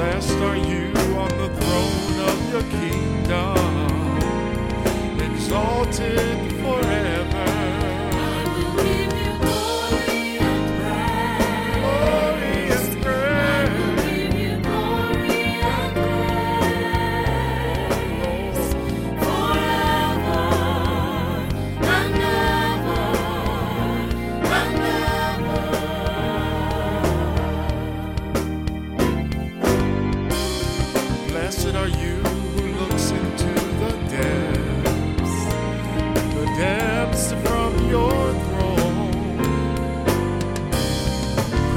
Blessed are you on the throne of your kingdom, exalted forever.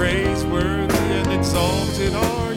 praiseworthy and exalted are